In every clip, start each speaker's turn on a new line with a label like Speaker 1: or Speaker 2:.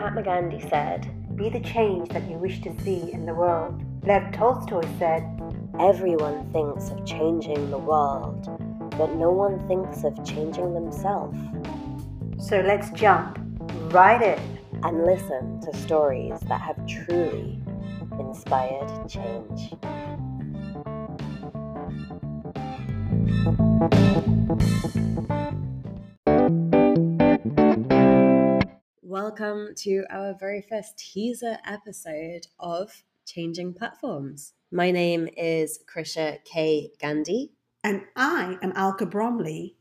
Speaker 1: Mahatma Gandhi said,
Speaker 2: Be the change that you wish to see in the world. Lev Tolstoy said,
Speaker 1: Everyone thinks of changing the world, but no one thinks of changing themselves.
Speaker 2: So let's jump right in
Speaker 1: and listen to stories that have truly inspired change. Welcome to our very first teaser episode of Changing Platforms. My name is Krisha K. Gandhi.
Speaker 2: And I am Alka Bromley,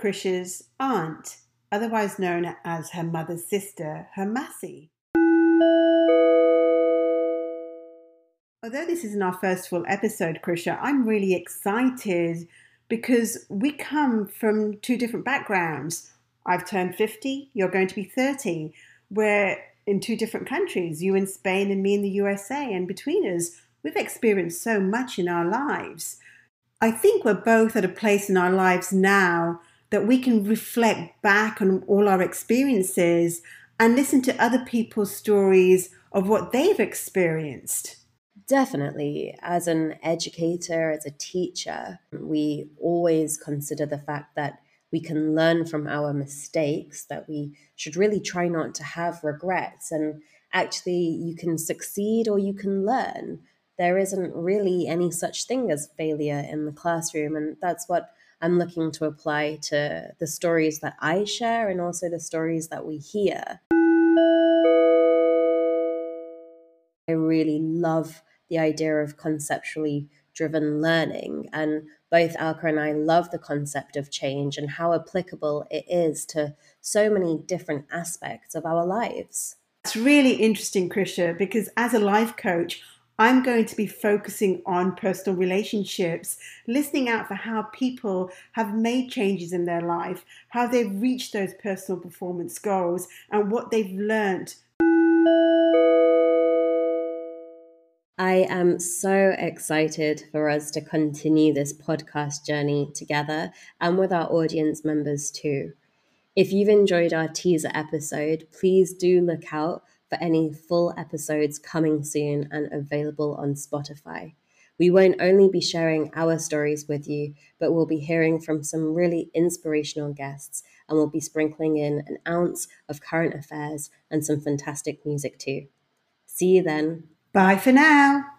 Speaker 2: Krisha's aunt, otherwise known as her mother's sister, her Massey. Although this isn't our first full episode, Krisha, I'm really excited because we come from two different backgrounds. I've turned 50, you're going to be 30. We're in two different countries, you in Spain and me in the USA, and between us, we've experienced so much in our lives. I think we're both at a place in our lives now that we can reflect back on all our experiences and listen to other people's stories of what they've experienced.
Speaker 1: Definitely. As an educator, as a teacher, we always consider the fact that we can learn from our mistakes, that we should really try not to have regrets. And actually, you can succeed or you can learn. There isn't really any such thing as failure in the classroom. And that's what I'm looking to apply to the stories that I share and also the stories that we hear. I really love the idea of conceptually driven learning. And both Alka and I love the concept of change and how applicable it is to so many different aspects of our lives.
Speaker 2: It's really interesting, Krisha, because as a life coach, I'm going to be focusing on personal relationships, listening out for how people have made changes in their life, how they've reached those personal performance goals, and what they've learned
Speaker 1: I am so excited for us to continue this podcast journey together and with our audience members too. If you've enjoyed our teaser episode, please do look out for any full episodes coming soon and available on Spotify. We won't only be sharing our stories with you, but we'll be hearing from some really inspirational guests and we'll be sprinkling in an ounce of current affairs and some fantastic music too. See you then.
Speaker 2: Bye for now.